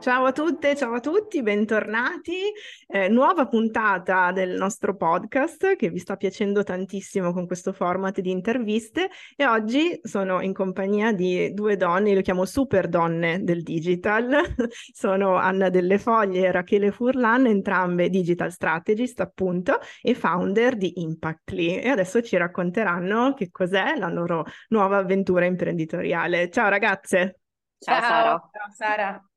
Ciao a tutte, ciao a tutti, bentornati. Eh, nuova puntata del nostro podcast che vi sta piacendo tantissimo con questo format di interviste e oggi sono in compagnia di due donne, le chiamo super donne del digital. sono Anna Delle Foglie e Rachele Furlan, entrambe digital strategist appunto e founder di Impactly e adesso ci racconteranno che cos'è la loro nuova avventura imprenditoriale. Ciao ragazze! Ciao, ciao Sara! Ciao Sara!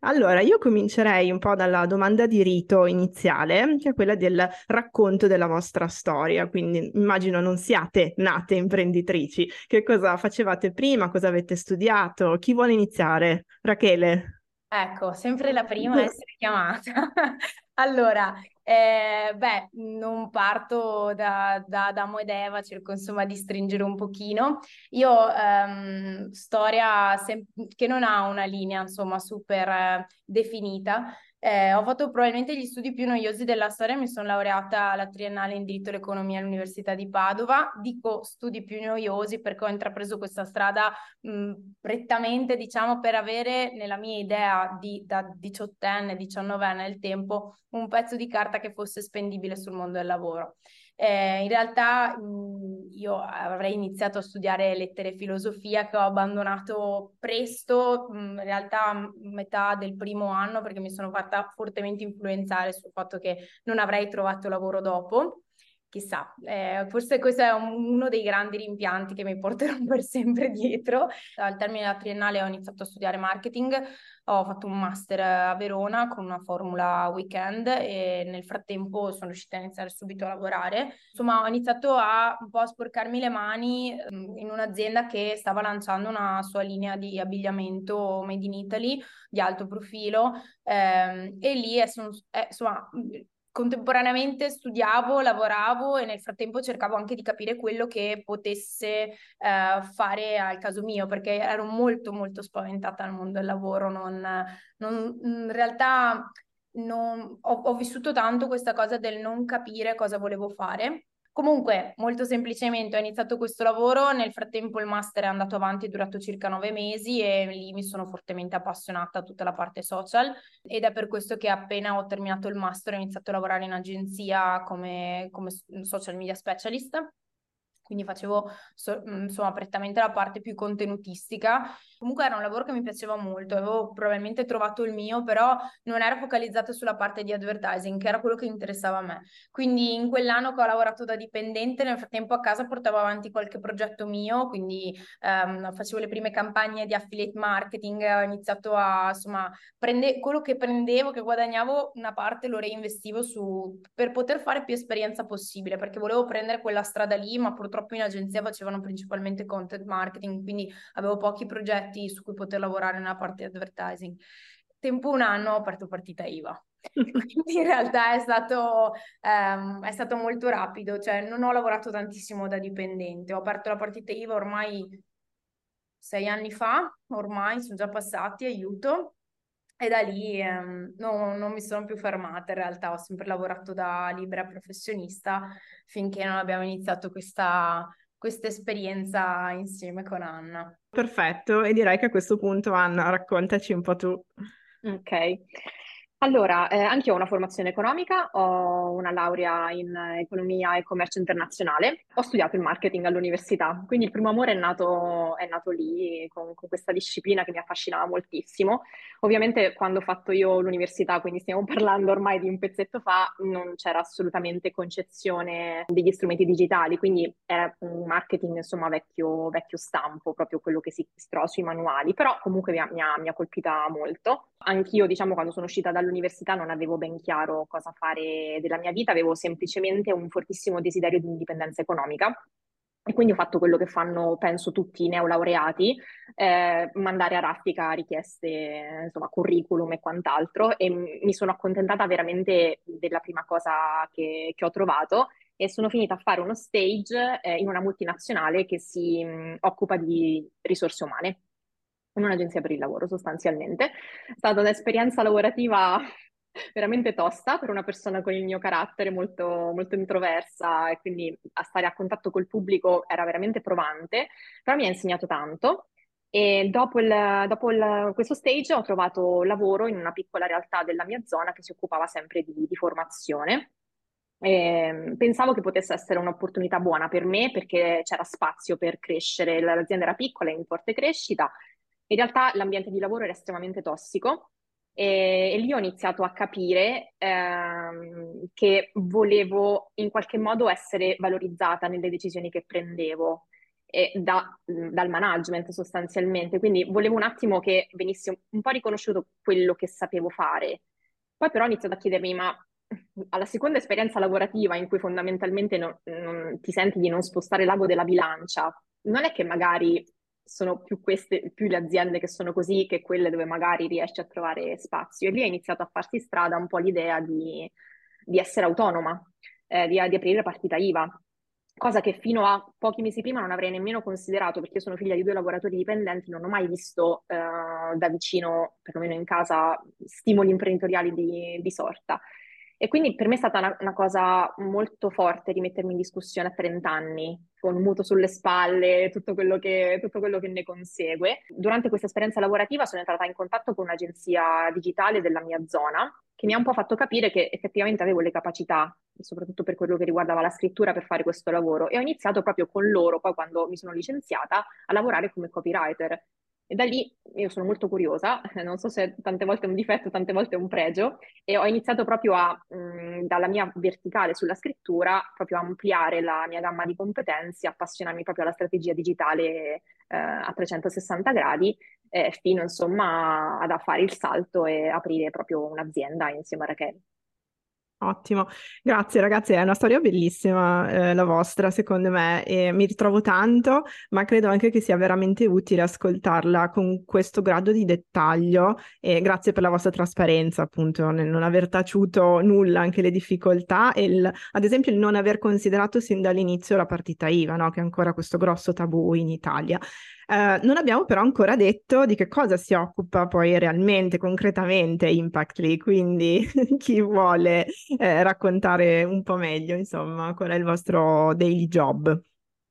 Allora, io comincerei un po' dalla domanda di rito iniziale, che è quella del racconto della vostra storia. Quindi immagino non siate nate imprenditrici. Che cosa facevate prima? Cosa avete studiato? Chi vuole iniziare? Rachele. Ecco, sempre la prima a essere chiamata. allora, eh, beh, non parto da, da Adamo ed Eva, cerco insomma di stringere un pochino. Io ehm, storia sem- che non ha una linea insomma super eh, definita, eh, ho fatto probabilmente gli studi più noiosi della storia, mi sono laureata alla triennale in diritto e l'economia all'Università di Padova. Dico studi più noiosi perché ho intrapreso questa strada mh, prettamente, diciamo, per avere nella mia idea di, da diciottenne, diciannovenne nel tempo, un pezzo di carta che fosse spendibile sul mondo del lavoro. Eh, in realtà mh, io avrei iniziato a studiare lettere e filosofia che ho abbandonato presto, mh, in realtà a metà del primo anno perché mi sono fatta fortemente influenzare sul fatto che non avrei trovato lavoro dopo. Chissà, eh, forse questo è un, uno dei grandi rimpianti che mi porterò per sempre dietro. Al termine della triennale ho iniziato a studiare marketing, ho fatto un master a Verona con una formula weekend e nel frattempo sono riuscita a iniziare subito a lavorare. Insomma, ho iniziato a un po' a sporcarmi le mani mm, in un'azienda che stava lanciando una sua linea di abbigliamento made in Italy di alto profilo ehm, e lì è, è, insomma contemporaneamente studiavo, lavoravo e nel frattempo cercavo anche di capire quello che potesse eh, fare al caso mio, perché ero molto molto spaventata al mondo del lavoro, non, non, in realtà non, ho, ho vissuto tanto questa cosa del non capire cosa volevo fare Comunque, molto semplicemente ho iniziato questo lavoro, nel frattempo il master è andato avanti, è durato circa nove mesi e lì mi sono fortemente appassionata a tutta la parte social ed è per questo che appena ho terminato il master ho iniziato a lavorare in agenzia come, come social media specialist quindi facevo so, insomma prettamente la parte più contenutistica. Comunque era un lavoro che mi piaceva molto, avevo probabilmente trovato il mio, però non ero focalizzata sulla parte di advertising, che era quello che interessava a me. Quindi in quell'anno che ho lavorato da dipendente, nel frattempo a casa portavo avanti qualche progetto mio, quindi um, facevo le prime campagne di affiliate marketing, ho iniziato a, insomma, prende, quello che prendevo, che guadagnavo, una parte lo reinvestivo su, per poter fare più esperienza possibile, perché volevo prendere quella strada lì, ma purtroppo in agenzia facevano principalmente content marketing, quindi avevo pochi progetti su cui poter lavorare nella parte di advertising. Tempo un anno ho aperto partita IVA. Quindi in realtà è stato, um, è stato molto rapido, cioè non ho lavorato tantissimo da dipendente, ho aperto la partita IVA ormai sei anni fa, ormai sono già passati, aiuto, e da lì ehm, no, non mi sono più fermata, in realtà ho sempre lavorato da libera professionista finché non abbiamo iniziato questa, questa esperienza insieme con Anna. Perfetto, e direi che a questo punto Anna raccontaci un po' tu. Ok, allora, eh, anche io ho una formazione economica, ho una laurea in economia e commercio internazionale, ho studiato il marketing all'università, quindi il primo amore è nato, è nato lì con, con, questa disciplina che mi affascinava moltissimo. Ovviamente quando ho fatto io l'università, quindi stiamo parlando ormai di un pezzetto fa, non c'era assolutamente concezione degli strumenti digitali, quindi era un marketing insomma vecchio, vecchio stampo, proprio quello che si trova sui manuali, però comunque mi ha, mi ha, mi ha colpita molto. Anch'io diciamo quando sono uscita dal all'università non avevo ben chiaro cosa fare della mia vita, avevo semplicemente un fortissimo desiderio di indipendenza economica. E quindi ho fatto quello che fanno, penso, tutti i neolaureati, eh, mandare a raffica richieste, insomma, curriculum e quant'altro, e mi sono accontentata veramente della prima cosa che, che ho trovato e sono finita a fare uno stage eh, in una multinazionale che si mh, occupa di risorse umane, in un'agenzia per il lavoro sostanzialmente. È stata un'esperienza lavorativa veramente tosta per una persona con il mio carattere molto, molto introversa e quindi a stare a contatto col pubblico era veramente provante, però mi ha insegnato tanto. E dopo, il, dopo il, questo stage ho trovato lavoro in una piccola realtà della mia zona che si occupava sempre di, di formazione. E pensavo che potesse essere un'opportunità buona per me perché c'era spazio per crescere, l'azienda era piccola e in forte crescita. In realtà l'ambiente di lavoro era estremamente tossico e, e lì ho iniziato a capire ehm, che volevo in qualche modo essere valorizzata nelle decisioni che prendevo da, dal management sostanzialmente, quindi volevo un attimo che venisse un po' riconosciuto quello che sapevo fare. Poi però ho iniziato a chiedermi, ma alla seconda esperienza lavorativa in cui fondamentalmente non, non, ti senti di non spostare l'ago della bilancia, non è che magari sono più queste, più le aziende che sono così che quelle dove magari riesci a trovare spazio. E lì ha iniziato a farsi strada un po' l'idea di, di essere autonoma, eh, di, di aprire partita IVA cosa che fino a pochi mesi prima non avrei nemmeno considerato perché sono figlia di due lavoratori dipendenti, non ho mai visto eh, da vicino, perlomeno in casa, stimoli imprenditoriali di, di sorta. E quindi per me è stata una, una, cosa molto forte rimettermi in discussione a 30 anni, con un mutuo sulle spalle, tutto tutto quello che ne consegue. Durante questa esperienza lavorativa sono entrata in contatto con un'agenzia digitale della mia zona, che mi ha un po' fatto capire che effettivamente avevo le capacità, soprattutto per quello che riguardava la scrittura, per fare questo lavoro. E ho iniziato proprio con loro, poi quando mi sono licenziata, a lavorare come copywriter. E da lì io sono molto curiosa, non so se tante volte è un difetto, tante volte è un pregio, e ho iniziato proprio a, mh, dalla mia verticale sulla scrittura, proprio a ampliare la mia gamma di competenze, appassionarmi proprio alla strategia digitale eh, a 360 gradi, eh, fino insomma ad a fare il salto e aprire proprio un'azienda insieme a Raquel. Ottimo, grazie ragazzi, è una storia bellissima eh, la vostra secondo me e mi ritrovo tanto, ma credo anche che sia veramente utile ascoltarla con questo grado di dettaglio e grazie per la vostra trasparenza appunto nel non aver taciuto nulla, anche le difficoltà e il, ad esempio il non aver considerato sin dall'inizio la partita IVA, no? che è ancora questo grosso tabù in Italia. Uh, non abbiamo però ancora detto di che cosa si occupa poi realmente, concretamente Impactly, quindi chi vuole eh, raccontare un po' meglio, insomma, qual è il vostro daily job?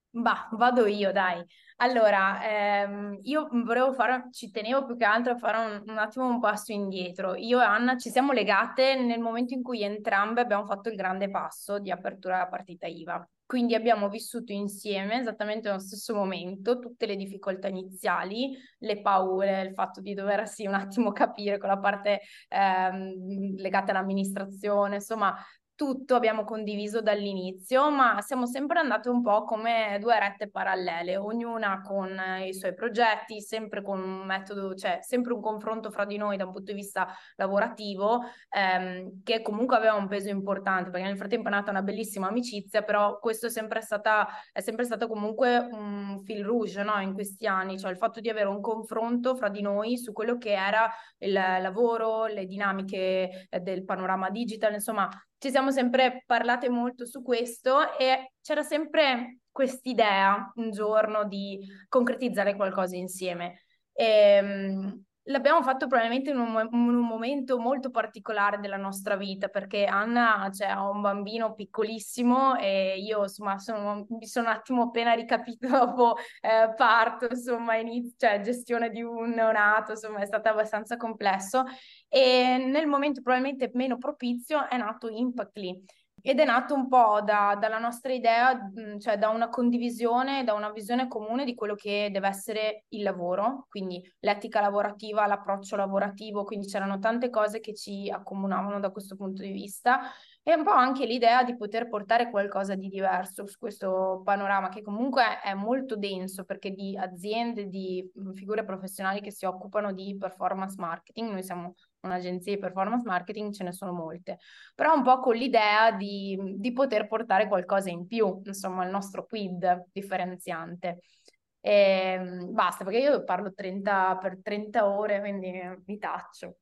Bah, vado io, dai. Allora, ehm, io volevo fare, ci tenevo più che altro a fare un, un, attimo un passo indietro. Io e Anna ci siamo legate nel momento in cui entrambe abbiamo fatto il grande passo di apertura della partita IVA. Quindi abbiamo vissuto insieme esattamente nello stesso momento tutte le difficoltà iniziali, le paure, il fatto di doversi un attimo capire con la parte ehm, legata all'amministrazione, insomma, tutto abbiamo condiviso dall'inizio, ma siamo sempre andate un po' come due rette parallele, ognuna con i suoi progetti, sempre con un metodo, cioè sempre un confronto fra di noi da un punto di vista lavorativo, ehm, che comunque aveva un peso importante, perché nel frattempo è nata una bellissima amicizia, però questo è sempre stata, è sempre stato comunque un fil rouge no? in questi anni, cioè il fatto di avere un confronto fra di noi su quello che era il lavoro, le dinamiche del panorama digital, insomma ci siamo sempre parlate molto su questo e c'era sempre quest'idea un giorno di concretizzare qualcosa insieme. E, ehm, L'abbiamo fatto probabilmente in un, in un, momento molto particolare della nostra vita perché Anna cioè, ha un bambino piccolissimo e io insomma sono, mi sono un attimo appena ricapito dopo eh, parto, insomma, inizio, cioè gestione di un neonato, insomma è stato abbastanza complesso. E nel momento probabilmente meno propizio è nato Impactly ed è nato un po' da, dalla nostra idea, cioè da una condivisione, da una visione comune di quello che deve essere il lavoro, quindi l'etica lavorativa, l'approccio lavorativo, quindi c'erano tante cose che ci accomunavano da questo punto di vista. E un po' anche l'idea di poter portare qualcosa di diverso su questo panorama che comunque è molto denso perché di aziende, di figure professionali che si occupano di performance marketing, noi siamo un'agenzia di performance marketing ce ne sono molte, però un po' con l'idea di, di poter portare qualcosa in più, insomma il nostro quid differenziante. E ehm, basta, perché io parlo 30, per 30 ore, quindi mi taccio.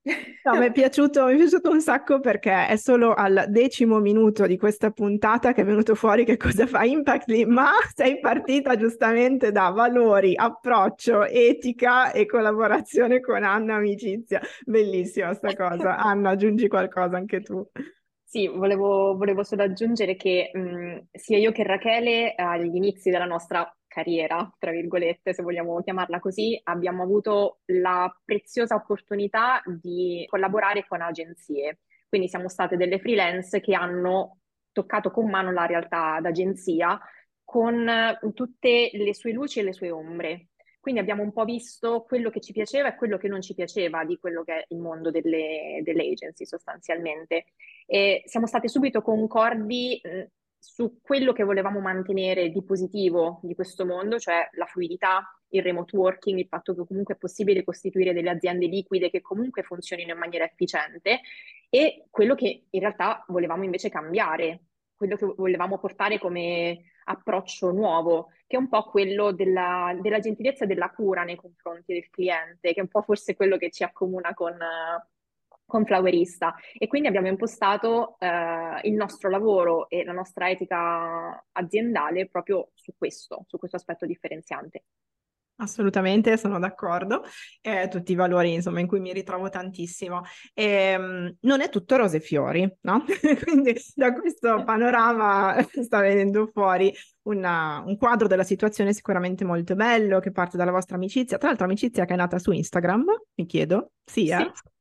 No, mi è piaciuto, mi è piaciuto un sacco perché è solo al decimo minuto di questa puntata che è venuto fuori che cosa fa Impactly, ma sei partita giustamente da valori, approccio, etica e collaborazione con Anna Amicizia. Bellissima sta cosa. Anna, aggiungi qualcosa anche tu. Sì, volevo, volevo solo aggiungere che mh, sia io che Rachele agli inizi della nostra carriera, tra virgolette, se vogliamo chiamarla così, abbiamo avuto la preziosa opportunità di collaborare con agenzie. Quindi siamo state delle freelance che hanno toccato con mano la realtà d'agenzia con tutte le sue luci e le sue ombre. Quindi abbiamo un po' visto quello che ci piaceva e quello che non ci piaceva di quello che è il mondo delle, delle agency sostanzialmente. E siamo state subito concordi su quello che volevamo mantenere di positivo di questo mondo, cioè la fluidità, il remote working, il fatto che comunque è possibile costituire delle aziende liquide che comunque funzionino in maniera efficiente e quello che in realtà volevamo invece cambiare, quello che volevamo portare come approccio nuovo, che è un po' quello della, della gentilezza e della cura nei confronti del cliente, che è un po' forse quello che ci accomuna con, con Flowerista e quindi abbiamo impostato eh, il nostro lavoro e la nostra etica aziendale proprio su questo, su questo aspetto differenziante. Assolutamente, sono d'accordo. Eh, tutti i valori, insomma, in cui mi ritrovo tantissimo. E, ehm, non è tutto rose e fiori, no? Quindi da questo panorama sta venendo fuori una, un quadro della situazione sicuramente molto bello che parte dalla vostra amicizia. Tra l'altro, amicizia che è nata su Instagram, mi chiedo. Sì, eh? sì.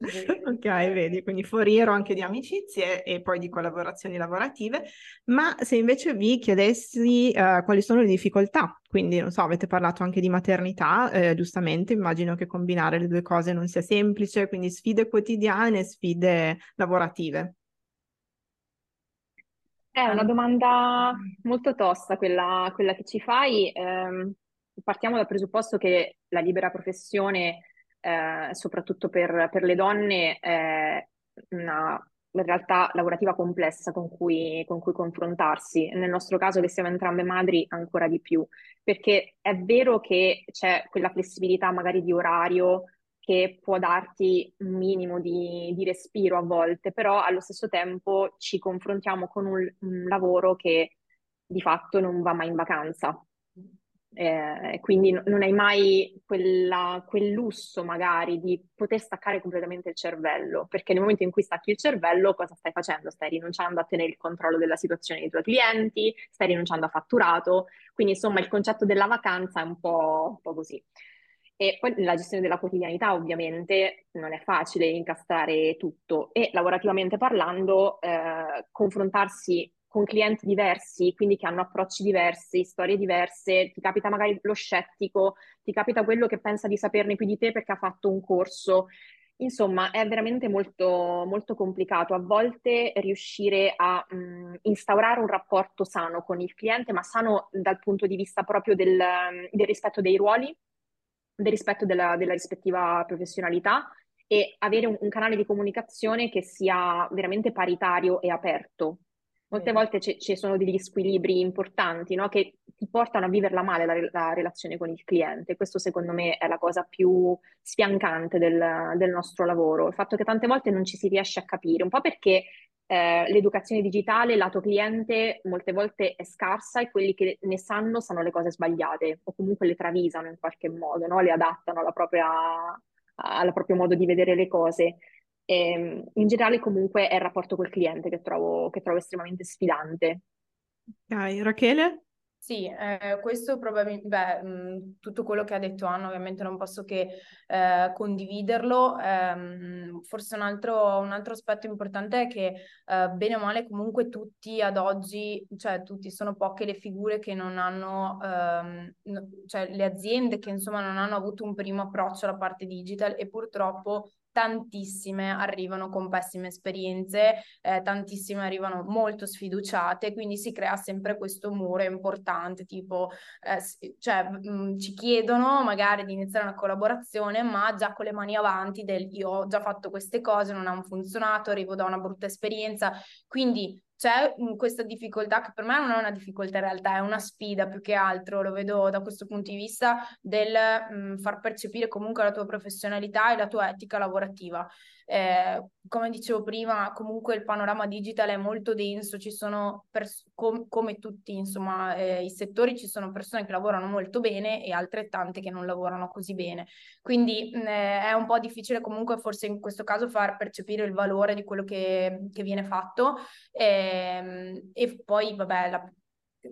Ok, vedi, quindi foriero anche di amicizie e poi di collaborazioni lavorative, ma se invece vi chiedessi uh, quali sono le difficoltà, quindi non so, avete parlato anche di maternità, eh, giustamente, immagino che combinare le due cose non sia semplice, quindi sfide quotidiane, sfide lavorative. È una domanda molto tosta quella, quella che ci fai. Eh, partiamo dal presupposto che la libera professione eh, soprattutto per, per, le donne, è una realtà lavorativa complessa con cui, con cui confrontarsi. Nel nostro caso, che siamo entrambe madri, ancora di più, perché è vero che c'è quella flessibilità magari di orario che può darti un minimo di, di, respiro a volte, però allo stesso tempo ci confrontiamo con un, un lavoro che di fatto non va mai in vacanza, eh, quindi non hai mai quella, quel lusso magari di poter staccare completamente il cervello, perché nel momento in cui stacchi il cervello cosa stai facendo? Stai rinunciando a tenere il controllo della situazione dei tuoi clienti, stai rinunciando a fatturato, quindi insomma il concetto della vacanza è un po', un po così. E poi nella gestione della quotidianità ovviamente non è facile incastrare tutto e lavorativamente parlando eh, confrontarsi con clienti diversi, quindi che hanno approcci diversi, storie diverse, ti capita magari lo scettico, ti capita quello che pensa di saperne più di te perché ha fatto un corso. Insomma, è veramente molto, molto complicato a volte riuscire a mh, instaurare un rapporto sano con il cliente, ma sano dal punto di vista proprio del, del rispetto dei ruoli, del rispetto della, della rispettiva professionalità e avere un, un canale di comunicazione che sia veramente paritario e aperto, Molte volte ci, ci sono degli squilibri importanti no? che ti portano a viverla male la, la, relazione con il cliente. Questo secondo me è la cosa più sfiancante del, del, nostro lavoro, il fatto che tante volte non ci si riesce a capire, un po' perché eh, l'educazione digitale, lato cliente, molte volte è scarsa e quelli che ne sanno sanno le cose sbagliate o comunque le travisano in qualche modo, no? le adattano alla propria, al proprio modo di vedere le cose. E, ehm, in generale comunque è il rapporto col cliente che trovo, che trovo estremamente sfidante. Ok, Rachele? Sì, eh, questo probabilmente, beh, mh, tutto quello che ha detto Anna ovviamente non posso che eh, condividerlo. Eh, forse un altro, un altro, aspetto importante è che eh, bene o male comunque tutti ad oggi, cioè tutti, sono poche le figure che non hanno, ehm, no, cioè le aziende che insomma non hanno avuto un primo approccio alla parte digital e purtroppo tantissime arrivano con pessime esperienze, eh, tantissime arrivano molto sfiduciate, quindi si crea sempre questo muro importante, tipo, eh, cioè mh, mm, ci chiedono magari di iniziare una collaborazione, ma già con le mani avanti del io ho già fatto queste cose, non hanno funzionato, arrivo da una brutta esperienza, quindi c'è questa difficoltà che per me non è una difficoltà in realtà, è una sfida più che altro, lo vedo da questo punto di vista del mh, far percepire comunque la tua professionalità e la tua etica lavorativa. Eh, come dicevo prima, comunque il panorama digital è molto denso, ci sono, pers- com- come tutti insomma, eh, i settori, ci sono persone che lavorano molto bene e altrettante che non lavorano così bene. Quindi eh, è un po' difficile comunque forse in questo caso far percepire il valore di quello che, che viene fatto. Eh, e poi, vabbè, la,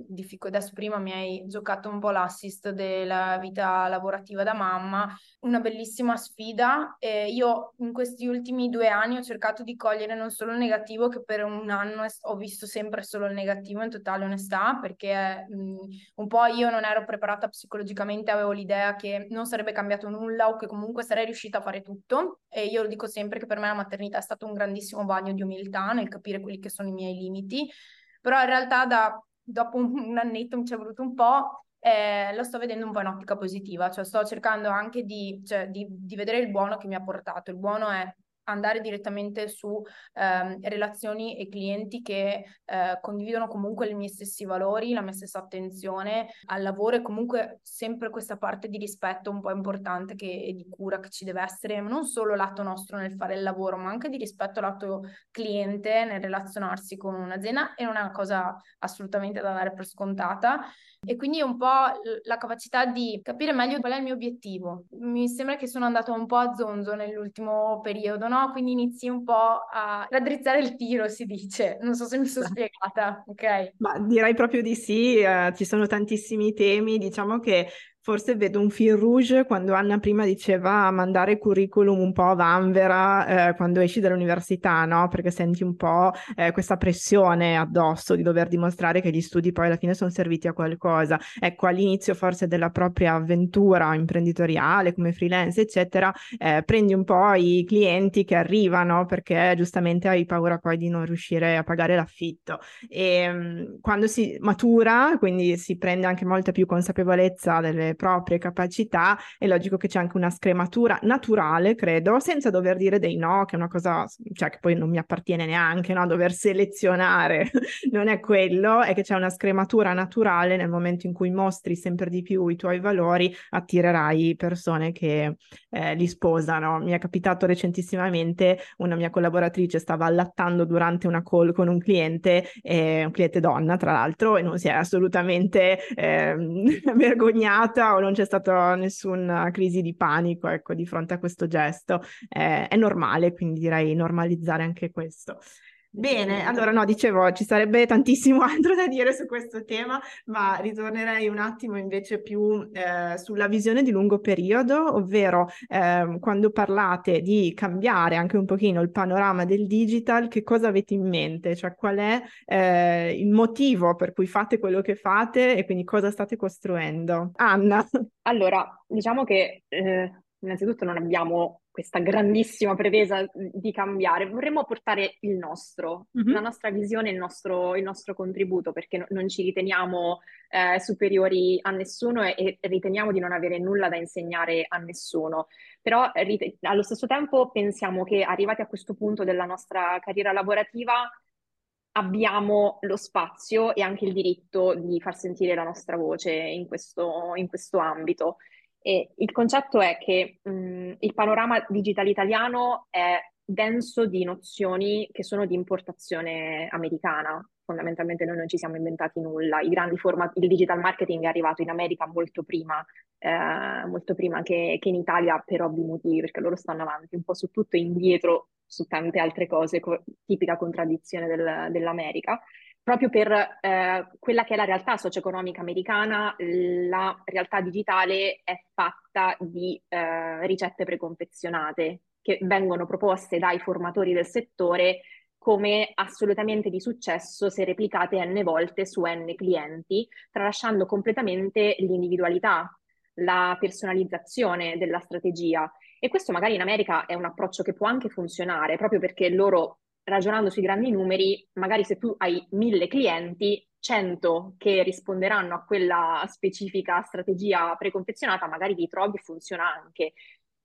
difficoltà. Adesso prima mi hai giocato un po' l'assist della vita lavorativa da mamma, una bellissima sfida. Eh, io in questi ultimi due anni ho cercato di cogliere non solo il negativo, che per un anno ho visto sempre solo il negativo in totale onestà, perché mh, un po' io non ero preparata psicologicamente, avevo l'idea che non sarebbe cambiato nulla o che comunque sarei riuscita a fare tutto. E io lo dico sempre che per me la maternità è stato un grandissimo bagno di umiltà nel capire quelli che sono i miei limiti. Però in realtà da dopo un, un annetto mi ci è voluto un po', eh, lo sto vedendo un po' in ottica positiva, cioè sto cercando anche di, cioè, di, di vedere il buono che mi ha portato. Il buono è andare direttamente su ehm, relazioni e clienti che eh, condividono comunque i miei stessi valori, la mia stessa attenzione al lavoro e comunque sempre questa parte di rispetto un po' importante che, e di cura che ci deve essere, non solo lato nostro nel fare il lavoro, ma anche di rispetto lato cliente nel relazionarsi con un'azienda e non è una cosa assolutamente da dare per scontata. E quindi un po' la capacità di capire meglio qual è il mio obiettivo. Mi sembra che sono andata un po' a zonzo nell'ultimo periodo, no? Quindi inizi un po' a raddrizzare il tiro, si dice. Non so se mi sono spiegata, ok? Ma direi proprio di sì, eh, ci sono tantissimi temi, diciamo che Forse vedo un fil rouge quando Anna prima diceva mandare curriculum un po' a vanvera eh, quando esci dall'università, no? Perché senti un po' eh, questa pressione addosso di dover dimostrare che gli studi poi alla fine sono serviti a qualcosa. Ecco, all'inizio forse della propria avventura imprenditoriale come freelance, eccetera, eh, prendi un po' i clienti che arrivano perché giustamente hai paura poi di non riuscire a pagare l'affitto. E mh, quando si matura, quindi si prende anche molta più consapevolezza delle proprie capacità, è logico che c'è anche una scrematura naturale, credo, senza dover dire dei no, che è una cosa, cioè che poi non mi appartiene neanche, no? Dover selezionare non è quello, è che c'è una scrematura naturale nel momento in cui mostri sempre di più i tuoi valori, attirerai persone che eh, li sposano. Mi è capitato recentissimamente, una mia collaboratrice stava allattando durante una call con un cliente, eh, un cliente donna tra l'altro, e non si è assolutamente eh, vergognata o non c'è stata nessuna crisi di panico, ecco, di fronte a questo gesto. Eh, è normale, quindi direi normalizzare anche questo. Bene, allora no, dicevo, ci sarebbe tantissimo altro da dire su questo tema, ma ritornerei un attimo invece più eh, sulla visione di lungo periodo, ovvero eh, quando parlate di cambiare anche un pochino il panorama del digital, che cosa avete in mente? Cioè qual è eh, il motivo per cui fate quello che fate e quindi cosa state costruendo? Anna. Allora, diciamo che eh, innanzitutto non abbiamo questa grandissima pretesa di cambiare, vorremmo portare il nostro, mm-hmm. la nostra visione, il nostro, il nostro contributo, perché no, non ci riteniamo eh, superiori a nessuno e, e, riteniamo di non avere nulla da insegnare a nessuno. Però rit- allo stesso tempo pensiamo che arrivati a questo punto della nostra carriera lavorativa abbiamo lo spazio e anche il diritto di far sentire la nostra voce in questo, in questo ambito. E il concetto è che mh, il panorama digitale italiano è denso di nozioni che sono di importazione americana. Fondamentalmente noi non ci siamo inventati nulla. Format, il digital marketing è arrivato in America molto prima, eh, molto prima che, che, in Italia per ovvi motivi, perché loro stanno avanti un po' su tutto e indietro su tante altre cose, co- tipica contraddizione del, dell'America proprio per eh, quella che è la realtà socio-economica americana, la realtà digitale è fatta di eh, ricette preconfezionate che vengono proposte dai formatori del settore come assolutamente di successo se replicate n volte su n clienti, tralasciando completamente l'individualità, la personalizzazione della strategia. E questo magari in America è un approccio che può anche funzionare, proprio perché loro, ragionando sui grandi numeri, magari se tu hai mille clienti, 100 che risponderanno a quella specifica strategia preconfezionata, magari ti trovi funziona anche.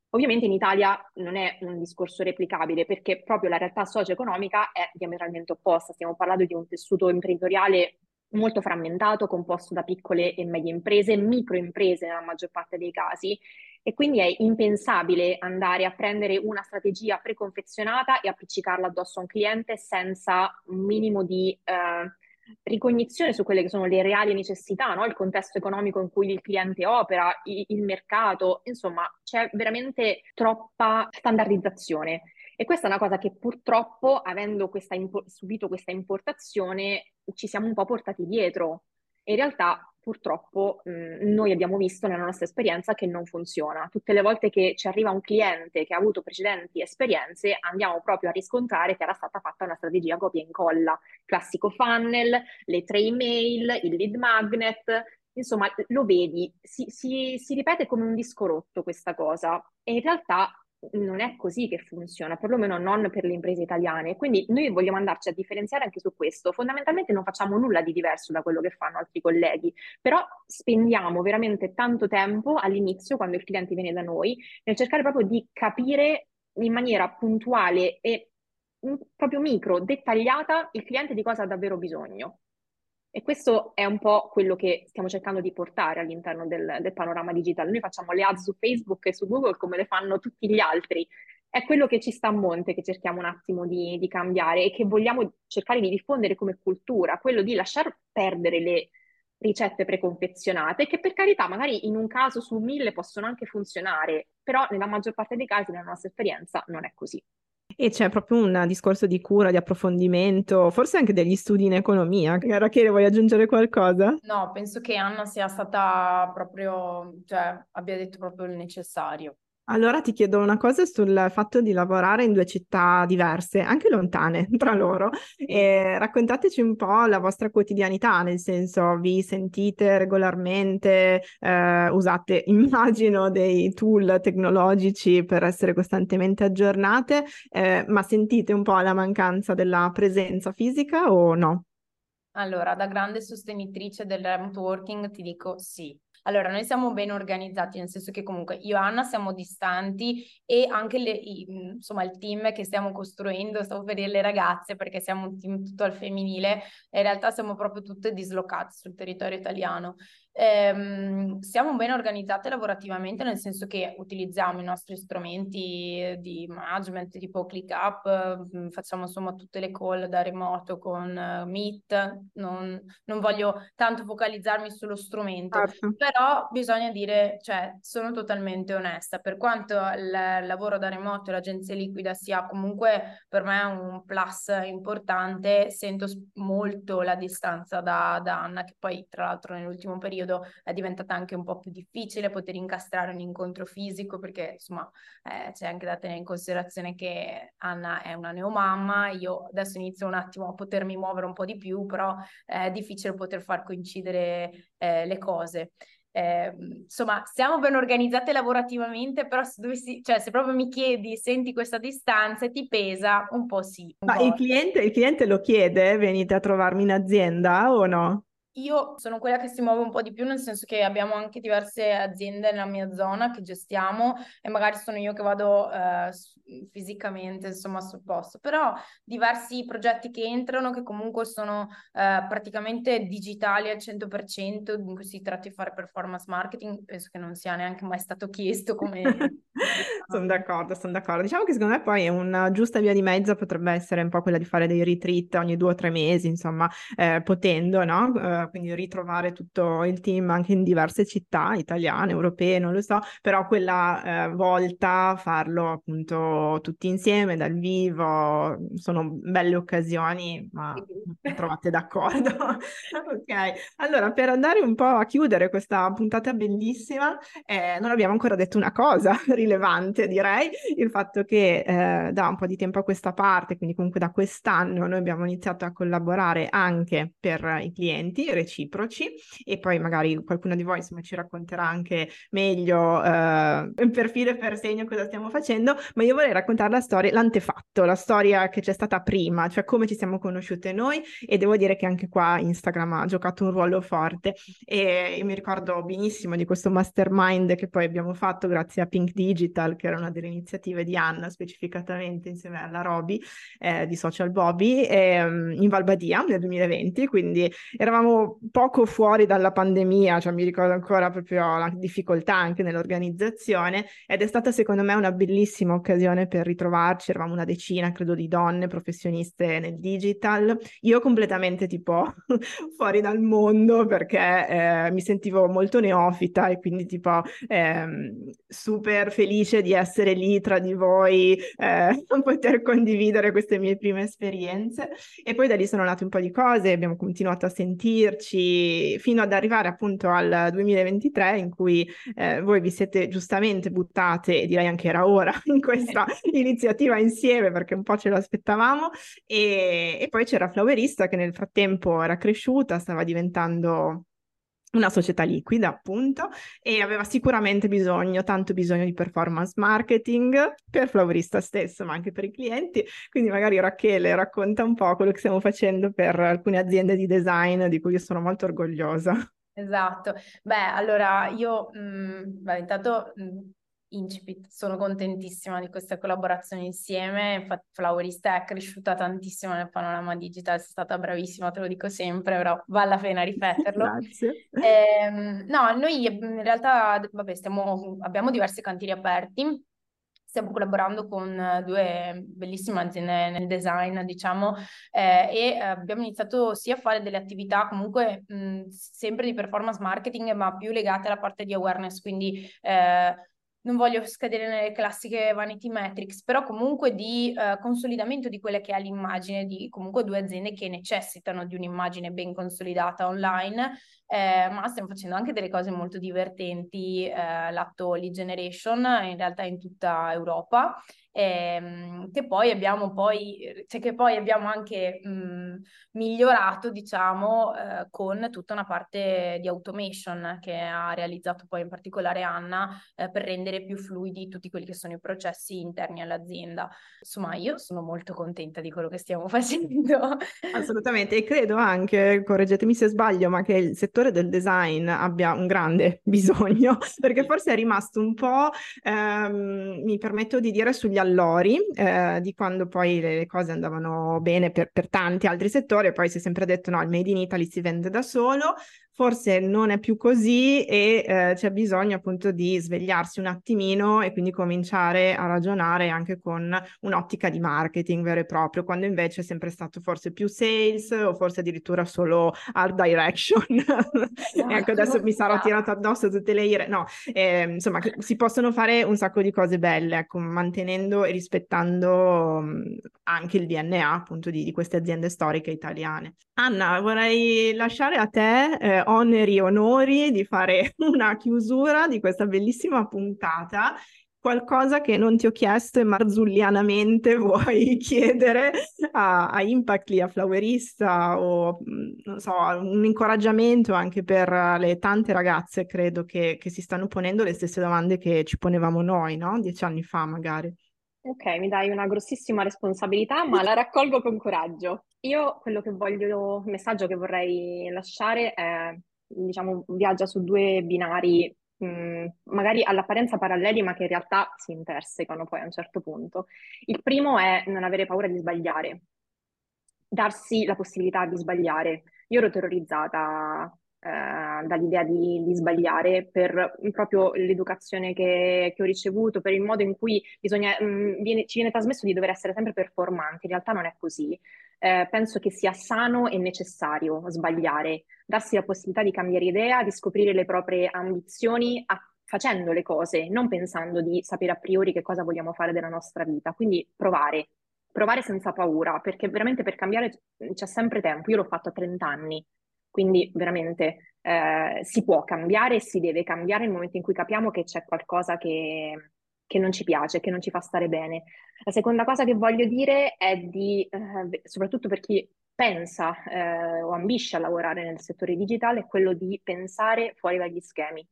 Ovviamente in Italia non è un discorso replicabile perché proprio la realtà socio-economica è diametralmente opposta. Stiamo parlando di un tessuto imprenditoriale molto frammentato, composto da piccole e medie imprese, microimprese nella maggior parte dei casi, e quindi è impensabile andare a prendere una strategia preconfezionata e appiccicarla addosso a un cliente senza un minimo di eh, ricognizione su quelle che sono le reali necessità, no? il contesto economico in cui il cliente opera, il, il mercato, insomma c'è veramente troppa standardizzazione. E questa è una cosa che purtroppo, avendo questa impo- subito questa importazione, ci siamo un po' portati dietro. In realtà purtroppo mh, noi abbiamo visto nella nostra esperienza che non funziona. Tutte le volte che ci arriva un cliente che ha avuto precedenti esperienze, andiamo proprio a riscontrare che era stata fatta una strategia copia e incolla, classico funnel, le tre email, il lead magnet, insomma lo vedi, si, si, si ripete come un disco rotto questa cosa e in realtà non è così che funziona, perlomeno non per le imprese italiane. Quindi noi vogliamo andarci a differenziare anche su questo. Fondamentalmente non facciamo nulla di diverso da quello che fanno altri colleghi, però spendiamo veramente tanto tempo all'inizio, quando il cliente viene da noi, nel cercare proprio di capire in maniera puntuale e proprio micro, dettagliata, il cliente di cosa ha davvero bisogno. E questo è un po' quello che stiamo cercando di portare all'interno del, del, panorama digitale. Noi facciamo le ads su Facebook e su Google come le fanno tutti gli altri. È quello che ci sta a monte che cerchiamo un attimo di, di cambiare e che vogliamo cercare di diffondere come cultura, quello di lasciar perdere le ricette preconfezionate che per carità magari in un caso su mille possono anche funzionare, però nella maggior parte dei casi nella nostra esperienza non è così. E c'è proprio un discorso di cura, di approfondimento, forse anche degli studi in economia. Rachele, vuoi aggiungere qualcosa? No, penso che Anna sia stata proprio, cioè abbia detto proprio il necessario. Allora ti chiedo una cosa sul fatto di lavorare in due città diverse, anche lontane tra loro, e raccontateci un po' la vostra quotidianità, nel senso vi sentite regolarmente, eh, usate immagino dei tool tecnologici per essere costantemente aggiornate, eh, ma sentite un po' la mancanza della presenza fisica o no? Allora, da grande sostenitrice del remote working ti dico sì, allora, noi siamo ben organizzati, nel senso che comunque io e Anna siamo distanti e anche le, insomma, il team che stiamo costruendo, stavo per dire le ragazze, perché siamo un team tutto al femminile, in realtà siamo proprio tutte dislocate sul territorio italiano. Ehm, siamo ben organizzate lavorativamente, nel senso che utilizziamo i nostri strumenti di management tipo ClickUp, mm, facciamo insomma tutte le call da remoto con uh, Meet, non, non, voglio tanto focalizzarmi sullo strumento, certo. però bisogna dire, cioè sono totalmente onesta, per quanto il lavoro da remoto e l'agenzia liquida sia comunque per me un plus importante, sento molto la distanza da, da Anna, che poi tra l'altro nell'ultimo periodo periodo è diventata anche un po' più difficile poter incastrare un incontro fisico perché insomma eh, c'è anche da tenere in considerazione che Anna è una neomamma, io adesso inizio un attimo a potermi muovere un po' di più, però è difficile poter far coincidere eh, le cose. Eh, insomma, siamo ben organizzate lavorativamente, però se, dovessi, cioè, se proprio mi chiedi, senti questa distanza e ti pesa, un po' sì. Un Ma po'. Il, cliente, il cliente lo chiede, venite a trovarmi in azienda o no? Io sono quella che si muove un po' di più, nel senso che abbiamo anche diverse aziende nella mia zona che gestiamo e magari sono io che vado eh, fisicamente, insomma, sul posto. Però diversi progetti che entrano, che comunque sono eh, praticamente digitali al 100%, in cui si tratta di fare performance marketing, penso che non sia neanche mai stato chiesto come... sono d'accordo, sono d'accordo. Diciamo che secondo me poi una giusta via di mezzo, potrebbe essere un po' quella di fare dei retreat ogni due o tre mesi, insomma, eh, potendo, no? Eh, quindi ritrovare tutto il team anche in diverse città italiane, europee, non lo so, però quella eh, volta farlo appunto tutti insieme dal vivo, sono belle occasioni, ma trovate d'accordo? ok, allora per andare un po' a chiudere questa puntata bellissima, eh, non abbiamo ancora detto una cosa rilevante rilevante direi il fatto che eh, da un po' di tempo a questa parte, quindi comunque da quest'anno, noi abbiamo iniziato a collaborare anche per i clienti reciproci e poi magari qualcuno di voi insomma ci racconterà anche meglio eh, per filo e per segno cosa stiamo facendo, ma io vorrei raccontare la storia, l'antefatto, la storia che c'è stata prima, cioè come ci siamo conosciute noi e devo dire che anche qua Instagram ha giocato un ruolo forte e mi ricordo benissimo di questo mastermind che poi abbiamo fatto grazie a Pink Digital, che era una delle iniziative di Anna specificatamente insieme alla Roby eh, di Social Bobby ehm, in Valbadia nel 2020, quindi eravamo poco fuori dalla pandemia, cioè mi ricordo ancora proprio la difficoltà anche nell'organizzazione ed è stata secondo me una bellissima occasione per ritrovarci, eravamo una decina credo di donne professioniste nel digital, io completamente tipo fuori dal mondo perché eh, mi sentivo molto neofita e quindi tipo ehm, super felice di essere lì tra di voi, eh, poter condividere queste mie prime esperienze. E poi da lì sono nate un po' di cose, abbiamo continuato a sentirci fino ad arrivare appunto al 2023 in cui eh, voi vi siete giustamente buttate, e direi anche era ora, in questa iniziativa insieme perché un po' ce l'aspettavamo. E, e poi c'era Flowerista che nel frattempo era cresciuta, stava diventando una società liquida, appunto, e aveva sicuramente bisogno, tanto bisogno di performance marketing per Flavorista stesso, ma anche per i clienti. Quindi magari Rachele racconta un po' quello che stiamo facendo per alcune aziende di design di cui io sono molto orgogliosa. Esatto. Beh, allora io, mh, mm, beh, intanto mh, mm, incipit. Sono contentissima di questa collaborazione insieme. Infatti, Flowerista è cresciuta tantissimo nel panorama digital, sei stata bravissima, te lo dico sempre, però vale la pena ripeterlo. Grazie. Eh, no, noi in realtà vabbè, stiamo, abbiamo diversi cantieri aperti. Stiamo collaborando con due bellissime aziende nel design, diciamo, eh, e abbiamo iniziato sia a fare delle attività comunque mh, sempre di performance marketing, ma più legate alla parte di awareness, quindi eh, non voglio scadere nelle classiche vanity metrics, però comunque di uh, consolidamento di quella che è l'immagine di comunque due aziende che necessitano di un'immagine ben consolidata online, eh, ma stiamo facendo anche delle cose molto divertenti, eh, l'atto lead generation in realtà in tutta Europa ehm, che poi abbiamo poi, cioè che poi abbiamo anche mh, migliorato, diciamo, eh, con tutta una parte di automation che ha realizzato poi in particolare Anna eh, per rendere più fluidi tutti quelli che sono i processi interni all'azienda. Insomma, io sono molto contenta di quello che stiamo facendo. Assolutamente, e credo anche, correggetemi se sbaglio, ma che il settore del design abbia un grande bisogno, perché forse è rimasto un po', ehm, mi permetto di dire, sugli allori eh, di quando poi le, cose andavano bene per, per tanti altri settori e poi si è sempre detto no, il Made in Italy si vende da solo, forse non è più così e eh, c'è bisogno appunto di svegliarsi un attimino e quindi cominciare a ragionare anche con un'ottica di marketing vero e proprio, quando invece è sempre stato forse più sales o forse addirittura solo art direction. e ecco, adesso mi sarò tirato addosso tutte le ire. No, eh, insomma, si possono fare un sacco di cose belle, ecco, mantenendo e rispettando um, anche il DNA appunto di, di, queste aziende storiche italiane. Anna, vorrei lasciare a te eh, oneri e onori di fare una chiusura di questa bellissima puntata. Qualcosa che non ti ho chiesto e marzullianamente vuoi chiedere a, a Impactly, a Flowerista o mm, so, un incoraggiamento anche per le tante ragazze, credo, che, che si stanno ponendo le stesse domande che ci ponevamo noi, no? Dieci anni fa magari. Ok, mi dai una grossissima responsabilità, ma la raccolgo con coraggio. Io quello che voglio, il messaggio che vorrei lasciare è, diciamo, viaggia su due binari, mh, magari all'apparenza paralleli, ma che in realtà si intersecano poi a un certo punto. Il primo è non avere paura di sbagliare, darsi la possibilità di sbagliare. Io ero terrorizzata eh, dall'idea di, di, sbagliare per proprio l'educazione che, che, ho ricevuto, per il modo in cui bisogna, mh, mm, viene, ci viene trasmesso di dover essere sempre performanti, in realtà non è così. Eh, penso che sia sano e necessario sbagliare, darsi la possibilità di cambiare idea, di scoprire le proprie ambizioni a, facendo le cose, non pensando di sapere a priori che cosa vogliamo fare della nostra vita. Quindi provare, provare senza paura, perché veramente per cambiare c'è sempre tempo. Io l'ho fatto a 30 anni, quindi veramente eh, si può cambiare e si deve cambiare nel momento in cui capiamo che c'è qualcosa che, che non ci piace, che non ci fa stare bene. La seconda cosa che voglio dire è di, eh, soprattutto per chi pensa eh, o ambisce a lavorare nel settore digitale, è quello di pensare fuori dagli schemi.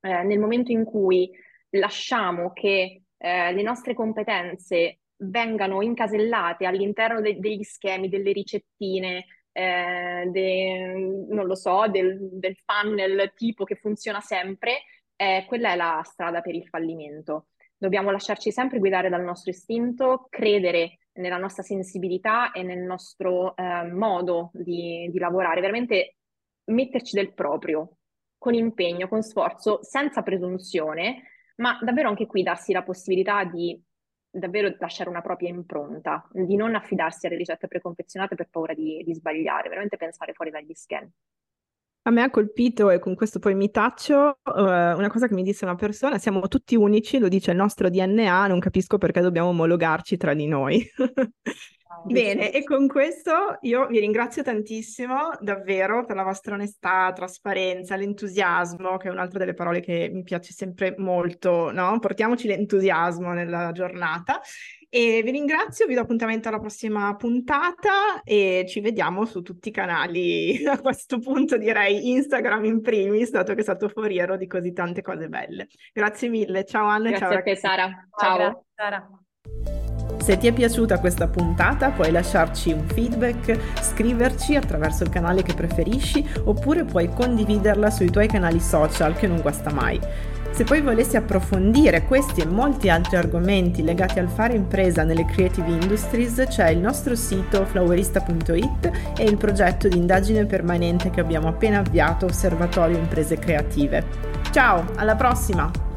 Eh, nel momento in cui lasciamo che eh, le nostre competenze vengano incasellate all'interno de- degli schemi, delle ricettine, eh, de- non lo so, del, del, funnel tipo che funziona sempre, eh, quella è la strada per il fallimento. Dobbiamo lasciarci sempre guidare dal nostro istinto, credere nella nostra sensibilità e nel nostro eh, modo di, di lavorare, veramente metterci del proprio, con impegno, con sforzo, senza presunzione, ma davvero anche qui darsi la possibilità di davvero lasciare una propria impronta, di non affidarsi alle ricette preconfezionate per paura di, di sbagliare, veramente pensare fuori dagli schemi. A me ha colpito, e con questo poi mi taccio, uh, una cosa che mi disse una persona, siamo tutti unici, lo dice il nostro DNA, non capisco perché dobbiamo omologarci tra di noi. Bene, e con questo io vi ringrazio tantissimo davvero per la vostra onestà, trasparenza, l'entusiasmo, che è un'altra delle parole che mi piace sempre molto, no? Portiamoci l'entusiasmo nella giornata. E vi ringrazio, vi do appuntamento alla prossima puntata e ci vediamo su tutti i canali. A questo punto direi Instagram in primis, dato che è stato foriero di così tante cose belle. Grazie mille, ciao Anna Grazie ciao a te Sara. Ciao. Grazie, Sara. Se ti è piaciuta questa puntata puoi lasciarci un feedback, scriverci attraverso il canale che preferisci oppure puoi condividerla sui tuoi canali social che non guasta mai. Se poi volessi approfondire questi e molti altri argomenti legati al fare impresa nelle creative industries, c'è il nostro sito flowerista.it e il progetto di indagine permanente che abbiamo appena avviato, Osservatorio Imprese Creative. Ciao, alla prossima!